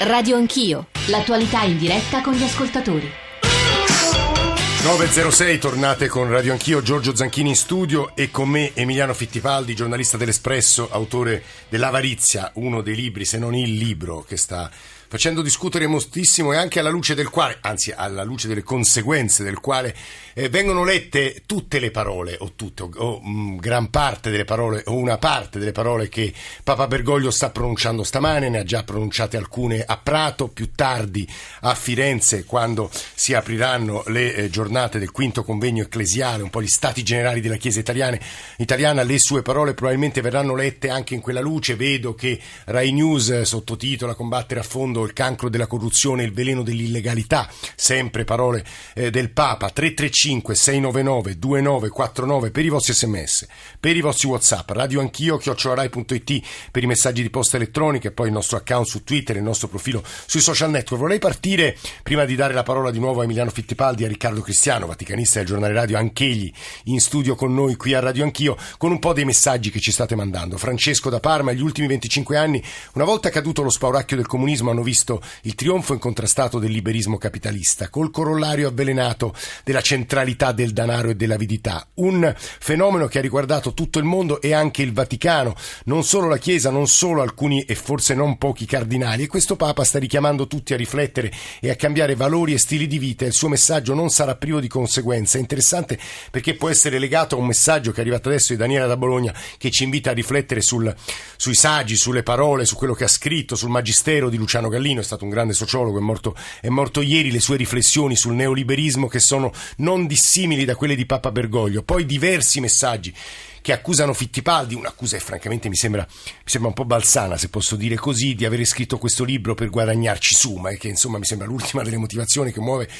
Radio Anch'io, l'attualità in diretta con gli ascoltatori. 906, tornate con Radio Anch'io, Giorgio Zanchini in studio e con me Emiliano Fittipaldi, giornalista dell'Espresso, autore dell'Avarizia, uno dei libri, se non il libro, che sta facendo discutere moltissimo e anche alla luce del quale, anzi alla luce delle conseguenze del quale eh, vengono lette tutte le parole, o tutte, o, o mh, gran parte delle parole, o una parte delle parole che Papa Bergoglio sta pronunciando stamane, ne ha già pronunciate alcune a Prato, più tardi a Firenze, quando si apriranno le eh, giornate del quinto convegno ecclesiale, un po' gli stati generali della Chiesa italiana, italiana, le sue parole probabilmente verranno lette anche in quella luce, vedo che Rai News eh, sottotitola Combattere a fondo il cancro della corruzione il veleno dell'illegalità, sempre parole eh, del Papa, 335 699 2949 per i vostri sms, per i vostri whatsapp, radio anch'io, chiocciolarai.it per i messaggi di posta elettronica e poi il nostro account su Twitter, il nostro profilo sui social network. Vorrei partire, prima di dare la parola di nuovo a Emiliano Fittipaldi, a Riccardo Cristiano, vaticanista del giornale radio, anch'egli in studio con noi qui a Radio Anch'io, con un po' dei messaggi che ci state mandando. Francesco da Parma, gli ultimi 25 anni, una volta caduto lo spauracchio del comunismo, hanno visto il trionfo incontrastato del liberismo capitalista, col corollario avvelenato della centralità del denaro e dell'avidità. Un fenomeno che ha riguardato tutto il mondo e anche il Vaticano, non solo la Chiesa, non solo alcuni e forse non pochi cardinali. E questo Papa sta richiamando tutti a riflettere e a cambiare valori e stili di vita. Il suo messaggio non sarà privo di conseguenze. È interessante perché può essere legato a un messaggio che è arrivato adesso di Daniela da Bologna che ci invita a riflettere sul, sui saggi, sulle parole, su quello che ha scritto, sul magistero di Luciano Gallino. È stato un grande sociologo, è morto, è morto ieri. Le sue riflessioni sul neoliberismo che sono non dissimili da quelle di Papa Bergoglio. Poi diversi messaggi che accusano Fittipaldi, un'accusa che francamente mi sembra, mi sembra, un po' balsana, se posso dire così, di aver scritto questo libro per guadagnarci su, ma che insomma mi sembra l'ultima delle motivazioni che muove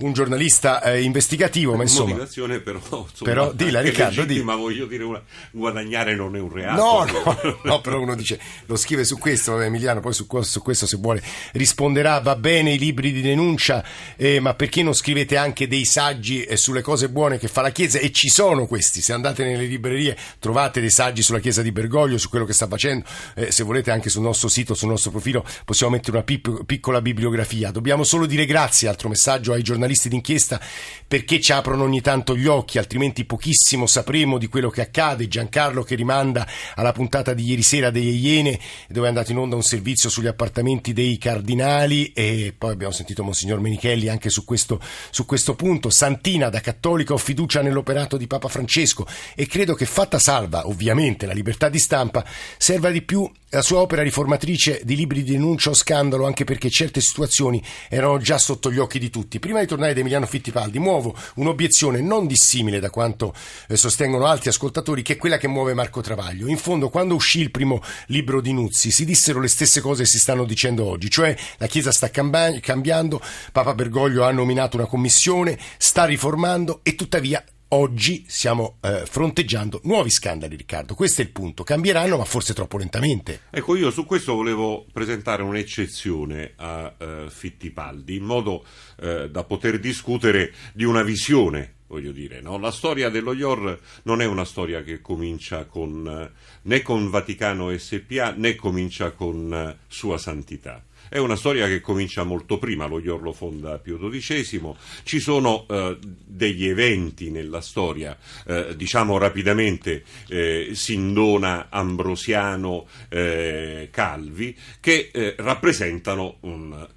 un giornalista eh, investigativo, ma insomma. Motivazione però, insomma, però dilla Riccardo, di. ma voglio dire, una, guadagnare non è un reato. No, no, no, però uno dice, lo scrive su questo, vabbè, Emiliano, poi su, su, questo se vuole risponderà, va bene i libri di denuncia, eh, ma perché non scrivete anche dei saggi eh, sulle cose buone che fa la Chiesa? E ci sono questi, se andate nelle librerie trovate dei saggi sulla Chiesa di Bergoglio, su quello che sta facendo, eh, se volete anche sul nostro sito, sul nostro profilo, possiamo mettere una pip- piccola bibliografia. Dobbiamo solo dire grazie, altro messaggio ai giornalisti giornalisti d'inchiesta perché ci aprono ogni tanto gli occhi, altrimenti pochissimo sapremo di quello che accade. Giancarlo che rimanda alla puntata di ieri sera delle Iene, dove è andato in onda un servizio sugli appartamenti dei cardinali e poi abbiamo sentito Monsignor Menichelli anche su questo, su questo punto. Santina, da cattolica ho fiducia nell'operato di Papa Francesco e credo che fatta salva ovviamente la libertà di stampa serva di più la sua opera riformatrice di libri di denuncia o scandalo anche perché certe situazioni erano già sotto gli occhi di tutti. Prima di tornare da Emiliano Fittipaldi muovo un'obiezione non dissimile da quanto eh, sostengono altri ascoltatori che è quella che muove Marco Travaglio. In fondo quando uscì il primo libro di Nuzzi si dissero le stesse cose che si stanno dicendo oggi, cioè la Chiesa sta cambiando, Papa Bergoglio ha nominato una commissione, sta riformando e tuttavia oggi stiamo eh, fronteggiando nuovi scandali, Riccardo. Questo è il punto. Cambieranno, ma forse troppo lentamente. Ecco, io su questo volevo presentare un'eccezione a eh, Fittipaldi, in modo eh, da poter discutere di una visione. Voglio dire, no? la storia dello IOR non è una storia che comincia con, eh, né con Vaticano SPA né comincia con eh, Sua Santità. È una storia che comincia molto prima, lo IOR lo fonda Pio XII, ci sono eh, degli eventi nella storia, eh, diciamo rapidamente eh, Sindona, Ambrosiano, eh, Calvi, che rappresentano un,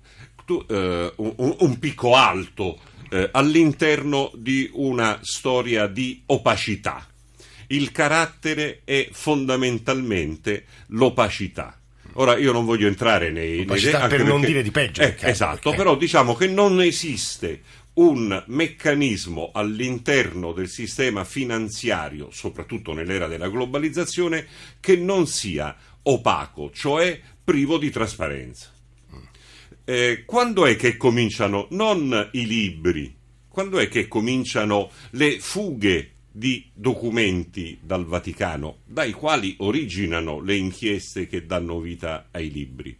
un, un picco alto all'interno di una storia di opacità. Il carattere è fondamentalmente l'opacità Ora io non voglio entrare nei... nei per perché, non dire di peggio. Eh, esatto, perché... però diciamo che non esiste un meccanismo all'interno del sistema finanziario, soprattutto nell'era della globalizzazione, che non sia opaco, cioè privo di trasparenza. Eh, quando è che cominciano non i libri, quando è che cominciano le fughe di documenti dal Vaticano, dai quali originano le inchieste che danno vita ai libri.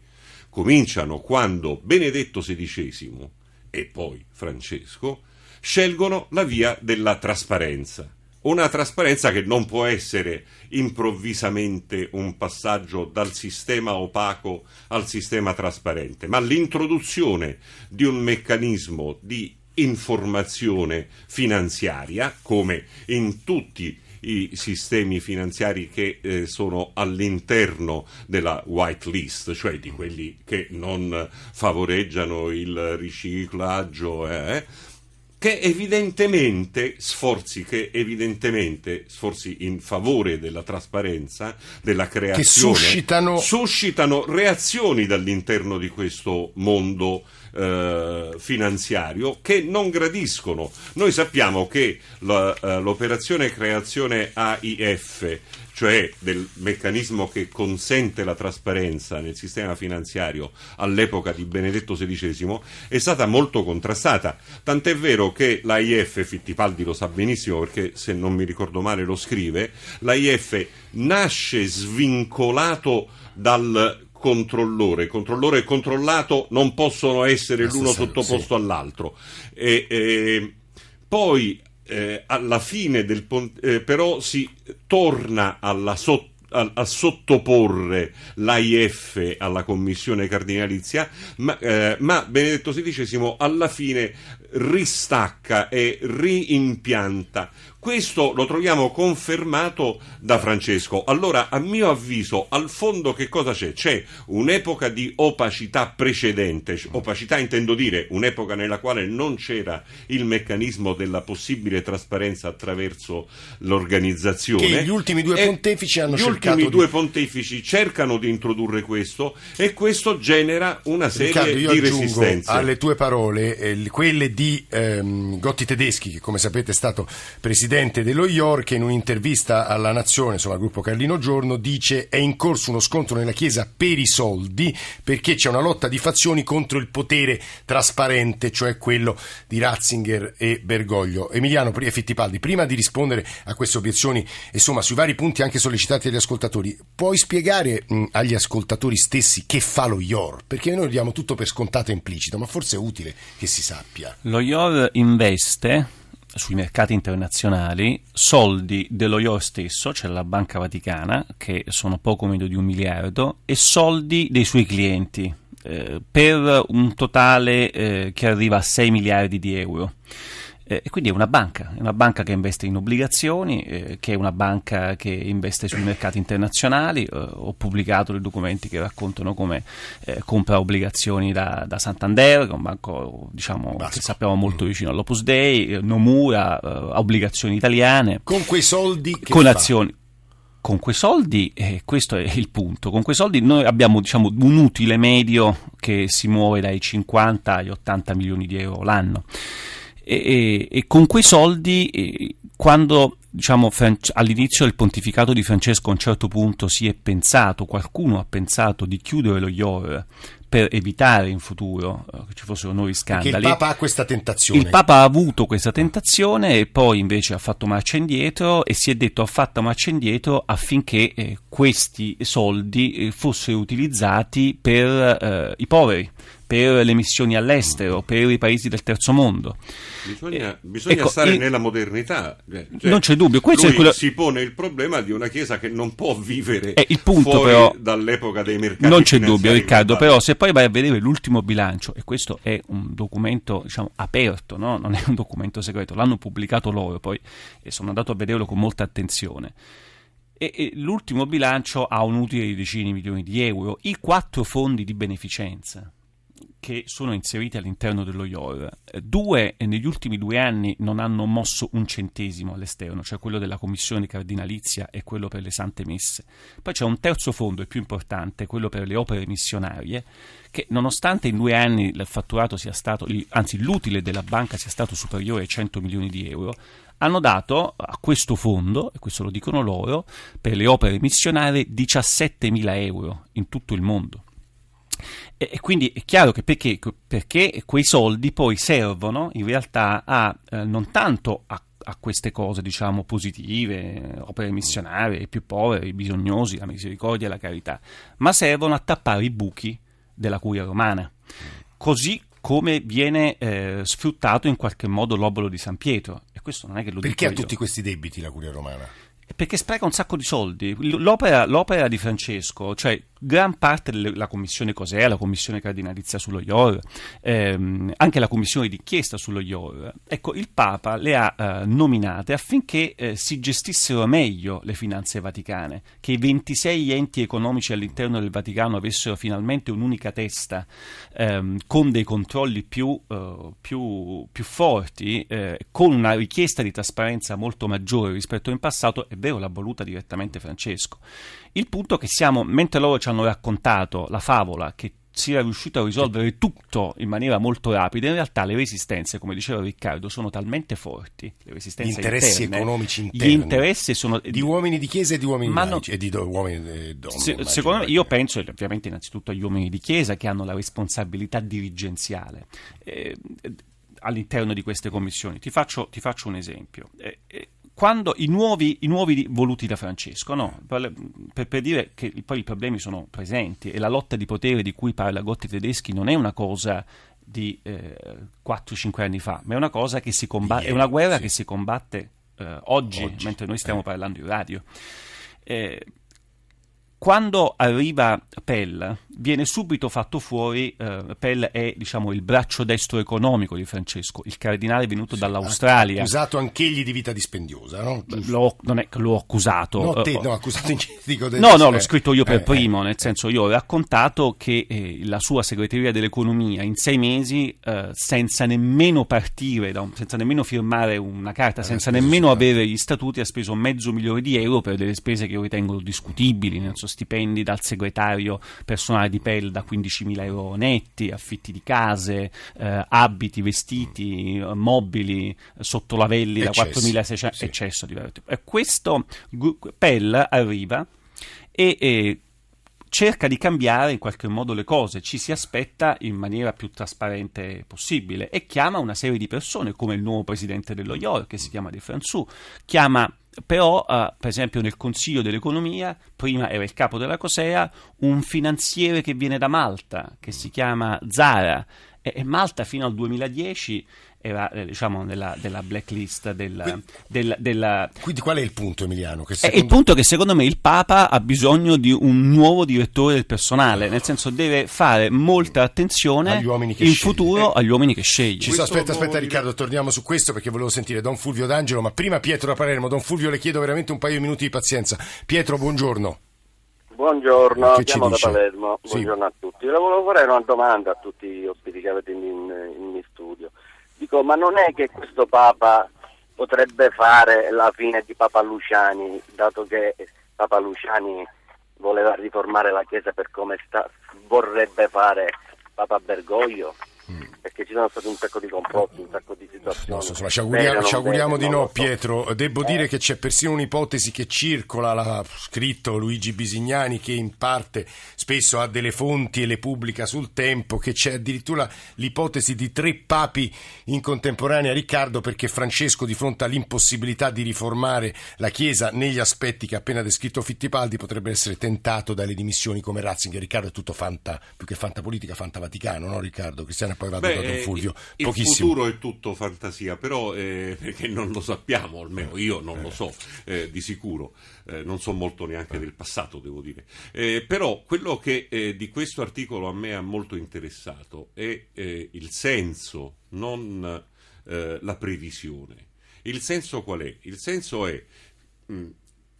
Cominciano quando Benedetto XVI e poi Francesco scelgono la via della trasparenza. Una trasparenza che non può essere improvvisamente un passaggio dal sistema opaco al sistema trasparente, ma l'introduzione di un meccanismo di informazione finanziaria, come in tutti i sistemi finanziari che eh, sono all'interno della white list, cioè di quelli che non favoreggiano il riciclaggio. Eh, che evidentemente sforzi che evidentemente sforzi in favore della trasparenza, della creazione suscitano... suscitano reazioni dall'interno di questo mondo eh, finanziario che non gradiscono. Noi sappiamo che eh, l'operazione creazione AIF cioè del meccanismo che consente la trasparenza nel sistema finanziario all'epoca di Benedetto XVI, è stata molto contrastata. Tant'è vero che l'AIF, Fittipaldi lo sa benissimo perché se non mi ricordo male lo scrive, l'AIF nasce svincolato dal controllore. Controllore e controllato non possono essere l'uno sottoposto all'altro. E, e, poi eh, alla fine del eh, però si torna alla sotto a, sottoporre l'AIF alla commissione cardinalizia, ma, eh, ma, Benedetto XVI alla fine ristacca e riimpianta questo lo troviamo confermato da Francesco. Allora, a mio avviso, al fondo che cosa c'è? C'è un'epoca di opacità precedente, opacità intendo dire un'epoca nella quale non c'era il meccanismo della possibile trasparenza attraverso l'organizzazione. Che gli ultimi due pontefici hanno gli cercato Gli ultimi di... due pontefici cercano di introdurre questo e questo genera una serie Riccardo, io di resistenze. alle tue parole eh, quelle di ehm, Gotti Tedeschi, che come sapete è stato presidente dello IOR che in un'intervista alla Nazione, insomma al gruppo Carlino Giorno, dice è in corso uno scontro nella Chiesa per i soldi perché c'è una lotta di fazioni contro il potere trasparente, cioè quello di Ratzinger e Bergoglio. Emiliano Fittipaldi, prima di rispondere a queste obiezioni, insomma sui vari punti anche sollecitati dagli ascoltatori, puoi spiegare mh, agli ascoltatori stessi che fa lo IOR? Perché noi diamo tutto per scontato e implicito, ma forse è utile che si sappia. Lo IOR investe sui mercati internazionali soldi dello IOR stesso, cioè la Banca Vaticana, che sono poco meno di un miliardo, e soldi dei suoi clienti, eh, per un totale eh, che arriva a 6 miliardi di euro. Eh, e quindi è una banca, è una banca che investe in obbligazioni, eh, che è una banca che investe sui mercati internazionali. Eh, ho pubblicato dei documenti che raccontano come eh, compra obbligazioni da, da, Santander, che è un banco diciamo, che sappiamo molto mm. vicino all'Opus Dei, eh, Nomura, eh, obbligazioni italiane. Con quei soldi che con fa? azioni con quei soldi, e questo è il punto, con quei soldi noi abbiamo diciamo, un utile medio che si muove dai 50 agli 80 milioni di euro l'anno e, e, e con quei soldi, quando diciamo, all'inizio del pontificato di Francesco a un certo punto si è pensato, qualcuno ha pensato di chiudere lo IOR per evitare in futuro uh, che ci fossero nuovi scandali. Perché il Papa ha questa tentazione. Il Papa ha avuto questa tentazione e poi invece ha fatto marcia indietro e si è detto ha fatto marcia indietro affinché eh, questi soldi eh, fossero utilizzati per eh, i poveri, per le missioni all'estero, per i paesi del terzo mondo. Bisogna, eh, bisogna ecco, stare il, nella modernità. Eh, cioè, non c'è dubbio. Questo quello... si pone il problema di una Chiesa che non può vivere eh, punto, fuori però, dall'epoca dei mercati. Non c'è dubbio, Riccardo, però se poi vai a vedere l'ultimo bilancio, e questo è un documento diciamo, aperto, no? non è un documento segreto, l'hanno pubblicato loro, poi e sono andato a vederlo con molta attenzione. E, e l'ultimo bilancio ha un utile di decine di milioni di euro, i quattro fondi di beneficenza che sono inseriti all'interno dello IOR. Due, negli ultimi due anni, non hanno mosso un centesimo all'esterno, cioè quello della commissione cardinalizia e quello per le sante messe. Poi c'è un terzo fondo, il più importante, quello per le opere missionarie, che nonostante in due anni il fatturato sia stato, anzi l'utile della banca sia stato superiore ai 100 milioni di euro, hanno dato a questo fondo, e questo lo dicono loro, per le opere missionarie 17 mila euro in tutto il mondo. E, e quindi è chiaro che perché, perché, quei soldi poi servono in realtà a, eh, non tanto a a queste cose, diciamo, positive, opere missionarie, i più poveri, i bisognosi, la misericordia e la carità, ma servono a tappare i buchi della curia romana. Così come viene eh, sfruttato in qualche modo l'obolo di San Pietro. E questo non è che lo Perché ha tutti questi debiti la Curia Romana? Perché spreca un sacco di soldi. L'opera, l'opera di Francesco, cioè gran parte della commissione Cos'è, la commissione cardinalizia sullo IOR, ehm, anche la commissione d'inchiesta sullo IOR, ecco, il Papa le ha eh, nominate affinché eh, si gestissero meglio le finanze vaticane, che i 26 enti economici all'interno del Vaticano avessero finalmente un'unica testa ehm, con dei controlli più, eh, più, più forti, eh, con una richiesta di trasparenza molto maggiore rispetto in passato, è vero, l'ha voluta direttamente Francesco. Il punto è che siamo, mentre loro ci hanno raccontato la favola che si era riuscito a risolvere tutto in maniera molto rapida, in realtà le resistenze, come diceva Riccardo, sono talmente forti, le resistenze Gli interessi interne, economici interni. Gli interessi sono Di uomini di chiesa e di uomini Ma laici, e di do- uomini e donne. se- immagino, secondo me, io penso ovviamente innanzitutto agli uomini di chiesa che hanno la responsabilità dirigenziale eh, all'interno di queste commissioni. Ti faccio, ti faccio un esempio. Eh, eh, quando i nuovi, i nuovi voluti da Francesco, no? per, per- per dire che poi i problemi sono presenti e la lotta di potere di cui parla Gotti Tedeschi non è una cosa di eh, 4-5 anni fa, ma è una cosa che si combatte, è una guerra sì. che si combatte eh, oggi, Oggi, mentre noi stiamo eh. parlando in radio. Eh, quando arriva Pell, viene subito fatto fuori, eh, Pell è diciamo, il braccio destro economico di Francesco, il cardinale venuto dall'Australia. Accusato anch'egli di vita dispendiosa, no? L'ho- non è che l'ho accusato. No, te, eh, no, accusato in dico del- No, no, eh, l'ho scritto io per eh, primo, nel senso io ho raccontato che eh, la sua segreteria dell'economia in sei mesi, eh, senza nemmeno partire, da un- senza nemmeno firmare una carta, senza nemmeno avere gli statuti, ha speso mezzo milione di euro per delle spese che io ritengo discutibili, non so, stipendi dal segretario personale di Pell da 15.000 euro netti, affitti di case, eh, abiti, vestiti, eh, mobili, eh, sottolavelli da Eccessi, 4.600, sì. eccesso di vario tipo. E questo gu- Pell arriva e, e cerca di cambiare in qualche modo le cose, ci si aspetta in maniera più trasparente possibile e chiama una serie di persone come il nuovo presidente dello IOR che si chiama De François, chiama però eh, per esempio nel Consiglio dell'Economia, prima era il capo della Cosea, un finanziere che viene da Malta che si chiama Zara. E, e Malta fino al 2010 era eh, diciamo nella, della blacklist del, del- della, Quindi qual è il punto, Emiliano? Che eh, il secondo- punto è che secondo me il Papa ha bisogno di un nuovo direttore del personale, nel senso deve fare molta attenzione Agli uomini che in sceglie. futuro agli uomini che sceglie. Ci so, aspetta, aspetta nuovo Riccardo, torniamo su questo perché volevo sentire Don Fulvio D'Angelo, ma prima Pietro da Palermo. Don Fulvio le chiedo veramente un paio di minuti di pazienza. Pietro, buongiorno. Buongiorno, Che ci chiamo da? Palermo, Sì. buongiorno a tutti. Le volevo fare una domanda a tutti gli ospiti che avete in, in, in mio studio. Dico, ma non è che questo Papa potrebbe fare la fine di Papa Luciani, dato che Papa Luciani voleva riformare la Chiesa per come sta, vorrebbe fare Papa Bergoglio? Perché ci sono stati un sacco di complotti, un sacco di situazioni. No, insomma, ci auguriamo, Bene, ci auguriamo bene, di no, so. Pietro. Devo Eh. dire che c'è persino un'ipotesi che circola, l'ha scritto Luigi Bisignani, che in parte spesso ha delle fonti e le pubblica sul tempo, che c'è addirittura l'ipotesi di tre papi in contemporanea, Riccardo, perché Francesco, di fronte all'impossibilità di riformare la Chiesa negli aspetti che ha appena descritto Fittipaldi, potrebbe essere tentato dalle dimissioni come Ratzinger. Riccardo è tutto fanta, più che fanta politica, fanta Vaticano, no Riccardo? Cristiano e poi vado Beh, da Don eh, Fulvio. il Pochissimo. futuro è tutto fantasia, però eh, perché non lo sappiamo, almeno io non lo so eh, di sicuro, eh, non so molto neanche del passato, devo dire. Eh, però quello che eh, di questo articolo a me ha molto interessato è eh, il senso, non eh, la previsione. Il senso qual è? Il senso è mh,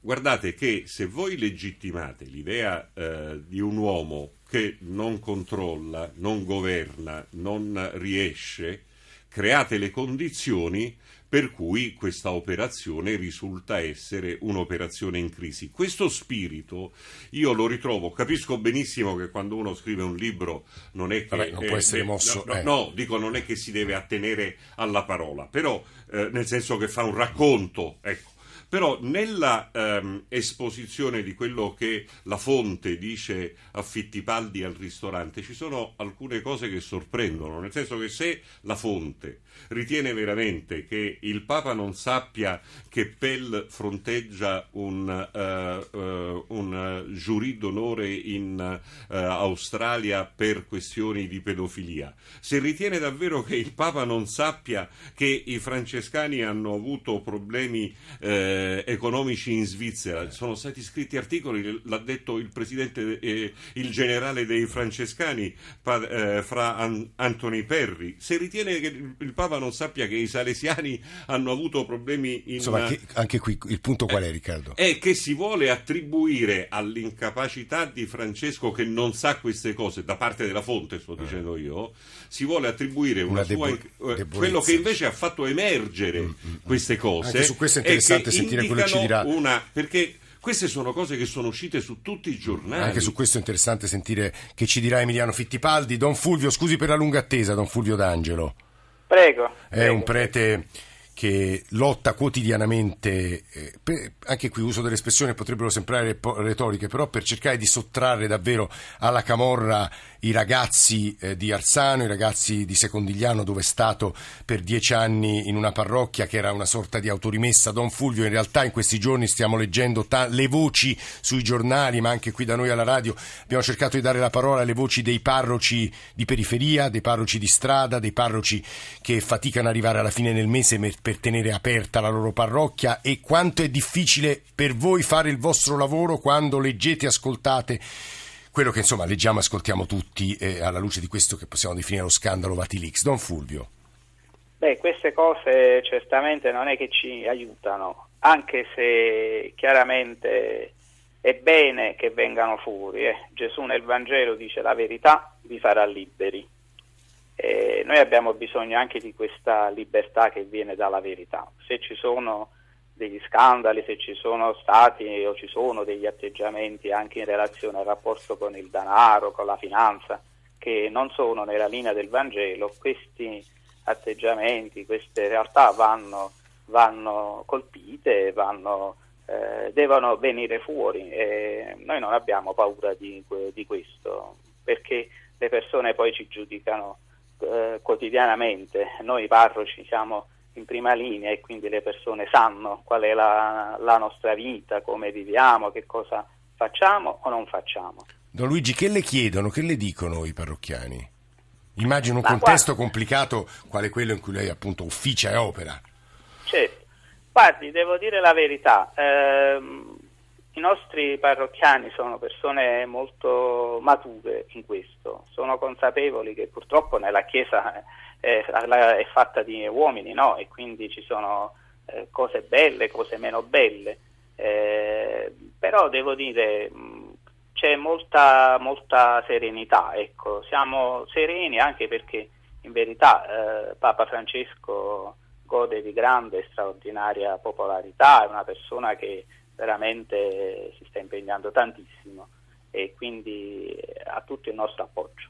Guardate che se voi legittimate l'idea eh, di un uomo che non controlla, non governa, non riesce, create le condizioni per cui questa operazione risulta essere un'operazione in crisi. Questo spirito io lo ritrovo, capisco benissimo che quando uno scrive un libro non è che... Vabbè, non può essere mosso, No, no, eh. no, dico non è che si deve attenere alla parola, però eh, nel senso che fa un racconto, ecco però nella ehm, esposizione di quello che la fonte dice a Fittipaldi al ristorante ci sono alcune cose che sorprendono, nel senso che se la fonte ritiene veramente che il Papa non sappia che Pell fronteggia un, uh, uh, un giurì d'onore in uh, Australia per questioni di pedofilia, se ritiene davvero che il Papa non sappia che i francescani hanno avuto problemi economici in Svizzera, sono stati scritti articoli, l'ha detto il presidente, eh, il generale dei francescani, fra Anthony Perry, se ritiene che il Papa Papa non sappia che i salesiani hanno avuto problemi in... Insomma, che, anche qui il punto qual è Riccardo? È che si vuole attribuire all'incapacità di Francesco che non sa queste cose, da parte della fonte sto eh. dicendo io, si vuole attribuire una, una sua... Debo- quello che invece ha fatto emergere mm, mm, mm. queste cose... Anche su questo è interessante sentire quello che ci dirà. Una, perché queste sono cose che sono uscite su tutti i giornali. Anche su questo è interessante sentire che ci dirà Emiliano Fittipaldi. Don Fulvio, scusi per la lunga attesa, Don Fulvio D'Angelo. Prego. È prego. un prete che lotta quotidianamente, eh, per, anche qui uso delle espressioni che potrebbero sembrare retoriche, però per cercare di sottrarre davvero alla camorra i ragazzi eh, di Arsano, i ragazzi di Secondigliano dove è stato per dieci anni in una parrocchia che era una sorta di autorimessa. Don Fulvio, in realtà in questi giorni stiamo leggendo ta- le voci sui giornali, ma anche qui da noi alla radio abbiamo cercato di dare la parola alle voci dei parroci di periferia, dei parroci di strada, dei parroci che faticano ad arrivare alla fine del mese per tenere aperta la loro parrocchia e quanto è difficile per voi fare il vostro lavoro quando leggete e ascoltate quello che insomma leggiamo e ascoltiamo tutti eh, alla luce di questo che possiamo definire lo scandalo Vatilix. Don Fulvio. Beh, queste cose certamente non è che ci aiutano, anche se chiaramente è bene che vengano fuori. Eh. Gesù nel Vangelo dice la verità vi farà liberi. Eh, noi abbiamo bisogno anche di questa libertà che viene dalla verità. Se ci sono degli scandali, se ci sono stati o ci sono degli atteggiamenti anche in relazione al rapporto con il denaro, con la finanza, che non sono nella linea del Vangelo, questi atteggiamenti, queste realtà vanno, vanno colpite, vanno, eh, devono venire fuori e noi non abbiamo paura di, di questo perché le persone poi ci giudicano eh, quotidianamente. Noi parroci siamo in prima linea e quindi le persone sanno qual è la, la nostra vita, come viviamo, che cosa facciamo o non facciamo. Don Luigi, che le chiedono, che le dicono i parrocchiani? Immagino un Ma contesto guarda, complicato quale quello in cui lei appunto ufficia e opera. Certo, guardi, devo dire la verità, eh, i nostri parrocchiani sono persone molto mature in questo, sono consapevoli che purtroppo nella Chiesa è, è fatta di uomini no? e quindi ci sono eh, cose belle, cose meno belle, eh, però devo dire mh, c'è molta, molta serenità, ecco. siamo sereni anche perché in verità eh, Papa Francesco gode di grande e straordinaria popolarità, è una persona che veramente si sta impegnando tantissimo e quindi ha tutto il nostro appoggio.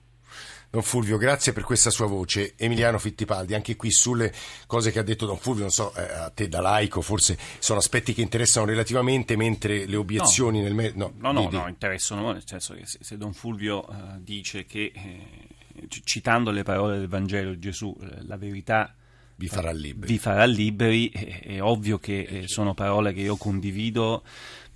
Don Fulvio, grazie per questa sua voce. Emiliano Fittipaldi, anche qui sulle cose che ha detto Don Fulvio, non so, eh, a te da laico forse sono aspetti che interessano relativamente, mentre le obiezioni no, nel... Me- no, no, no, no, interessano, nel senso che se, se Don Fulvio eh, dice che, eh, citando le parole del Vangelo di Gesù, eh, la verità vi farà liberi. Vi farà liberi, è, ovvio che eh, sono parole che io condivido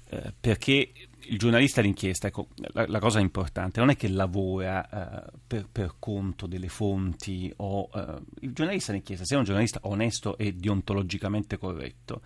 eh, perché il giornalista d'inchiesta, ecco, la, la, cosa importante non è che lavora eh, per, per, conto delle fonti o eh, il giornalista d'inchiesta, se è un giornalista onesto e deontologicamente corretto,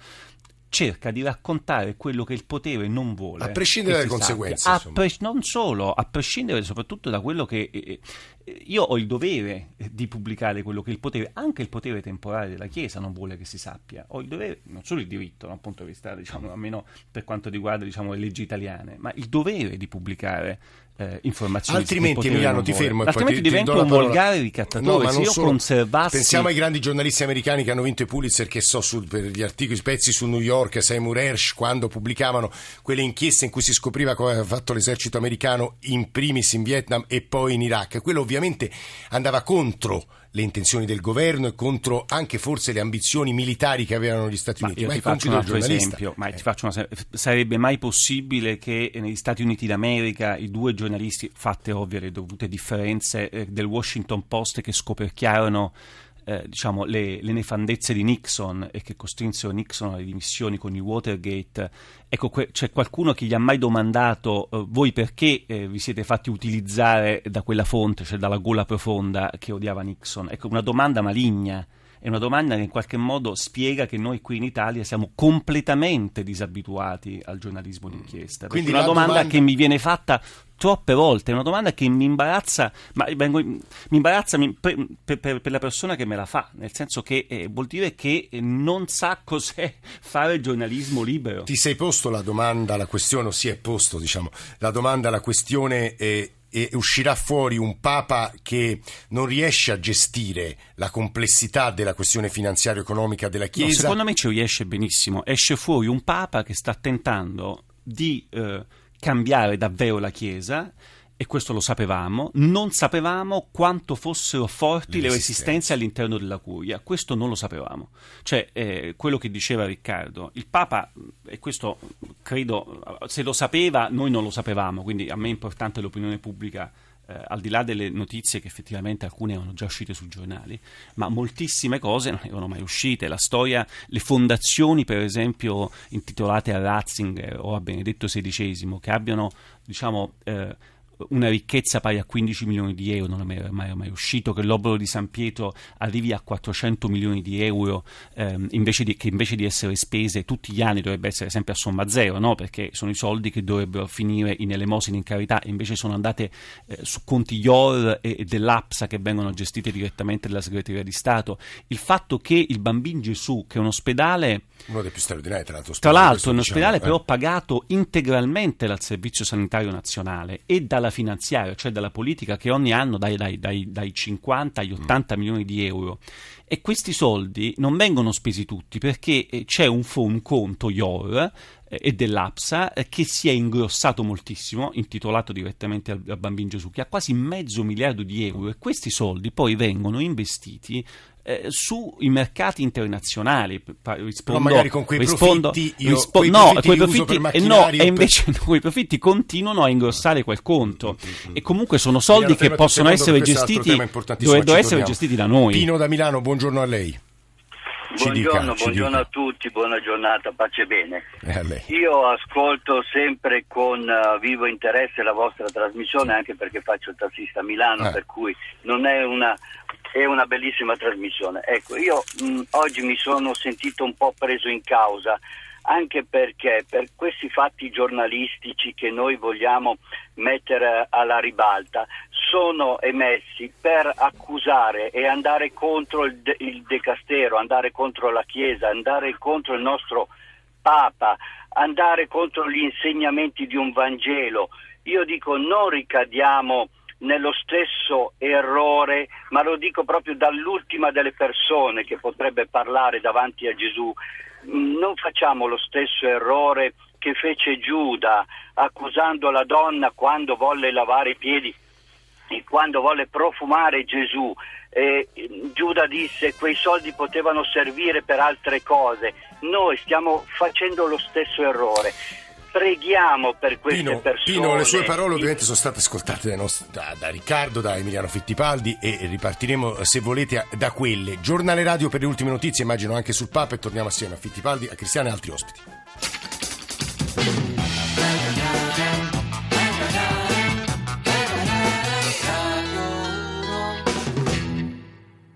cerca di raccontare quello che il potere non vuole. A prescindere dalle conseguenze. Pre- non solo, a prescindere soprattutto da quello che... Eh, eh, io ho il dovere di pubblicare quello che il potere, anche il potere temporale della Chiesa non vuole che si sappia. Ho il dovere, non solo il diritto, da un punto di vista, diciamo, almeno per quanto riguarda diciamo, le leggi italiane, ma il dovere di pubblicare eh, informazioni. Altrimenti, Emiliano, ti fermo. Altrimenti divento un volgare ricattatore. No, se io solo. conservassi. Pensiamo ai grandi giornalisti americani che hanno vinto i Pulitzer, che so, su, per gli articoli, i pezzi su New York, Seymour Hersh, quando pubblicavano quelle inchieste in cui si scopriva cosa aveva fatto l'esercito americano in primis in Vietnam e poi in Iraq. Quello ovviamente andava contro le intenzioni del governo e contro anche forse le ambizioni militari che avevano gli Stati Ma Uniti. io Ma ti faccio un altro esempio, ma Eh. ti faccio una- sarebbe mai possibile che negli Stati Uniti d'America i due giornalisti, fatte ovvie le dovute differenze eh, del Washington Post che scoperchiarono eh, diciamo, le, le nefandezze di Nixon e che costrinsero Nixon alle dimissioni con il Watergate, ecco, que- c'è qualcuno che gli ha mai domandato eh, voi perché eh, vi siete fatti utilizzare da quella fonte, cioè dalla gola profonda che odiava Nixon? Ecco, una domanda maligna. È una domanda che in qualche modo spiega che noi qui in Italia siamo completamente disabituati al giornalismo d'inchiesta. Perché Quindi è una domanda, domanda- che mi viene fatta troppe volte, è una domanda che mi imbarazza, ma vengo- mi imbarazza mi- per, per- per- la persona che me la fa, nel senso che eh, vuol dire che non sa cos'è fare giornalismo libero. Ti sei posto la domanda, la questione, o si è posto, diciamo, la domanda, la questione eh, e uscirà fuori un Papa che non riesce a gestire la complessità della questione finanziario-economica della No, Chiesa? secondo me ci riesce benissimo. Esce fuori un Papa che sta tentando di eh, cambiare davvero la Chiesa. E questo lo sapevamo, non sapevamo quanto fossero forti Le le, resistenze. resistenze all'interno della curia, questo non lo sapevamo. Cioè, eh, quello che diceva Riccardo, il Papa, e questo credo, se lo sapeva, noi non lo sapevamo, quindi a me è importante l'opinione pubblica eh, al di là delle notizie che effettivamente alcune erano già uscite sui giornali, ma moltissime cose non erano mai uscite. La storia, le fondazioni, per esempio, intitolate a Ratzinger o a Benedetto XVI, che abbiano, diciamo, eh, una ricchezza pari a 15 milioni di euro, non è mai, mai- uscito, che l'obolo di San Pietro arrivi a 400 milioni di euro, ehm, invece di- che invece di essere spese tutti gli anni dovrebbe essere sempre a somma zero, no? perché sono i soldi che dovrebbero finire in elemosine in carità, e invece sono andate eh, su conti IOR e, e dell'APSA che vengono gestite direttamente dalla segreteria di Stato. Il fatto che il Bambin Gesù, che è un ospedale Uno dei più straordinari, tra l'altro. tra l'altro, è un diciamo, ospedale eh. però pagato integralmente dal Servizio Sanitario Nazionale e dalla finanziaria, cioè dalla politica, che ogni anno dai, dai- dai- dai 50 agli 80 milioni di euro. E questi soldi non vengono spesi tutti perché eh, c'è un, un conto IOR eh, e dell'APSA eh, che si è ingrossato moltissimo, intitolato direttamente al, al Bambino Gesù, che ha quasi mezzo miliardo di euro e questi soldi poi vengono investiti eh, sui mercati internazionali. Rispondo, magari con quei rispondo- profitti io- rispo- quei no, profitti profitti, per eh, no, e per- invece no, quei profitti continuano a ingrossare quel conto e comunque sono soldi che possono essere gestiti dovrebbero essere gestiti da noi. Pino da Milano, buongiorno a lei. Ci Buongiorno, dica, buongiorno a tutti, buona giornata, pace e bene. Eh, a lei. Io ascolto sempre con eh, vivo interesse la vostra trasmissione anche perché faccio il tassista a Milano, Eh. per cui non è una, è una bellissima trasmissione. Ecco, io mh, oggi mi sono sentito un po' preso in causa anche perché per questi fatti giornalistici che noi vogliamo mettere alla ribalta sono emessi per accusare e andare contro il, de- il decastero, andare contro la Chiesa, andare contro il nostro Papa, andare contro gli insegnamenti di un Vangelo. Io dico non ricadiamo nello stesso errore, ma lo dico proprio dall'ultima delle persone che potrebbe parlare davanti a Gesù. Non facciamo lo stesso errore che fece Giuda accusando la donna quando volle lavare i piedi e quando volle profumare Gesù. Eh, Giuda disse quei soldi potevano servire per altre cose. Noi stiamo facendo lo stesso errore preghiamo per queste Pino, persone. Pino, le sue parole ovviamente sono state ascoltate nostri, da, da, Riccardo, da Emiliano Fittipaldi e ripartiremo se volete da quelle. Giornale radio per le ultime notizie, immagino anche sul Papa e torniamo assieme a Fittipaldi, a Cristiano e altri ospiti.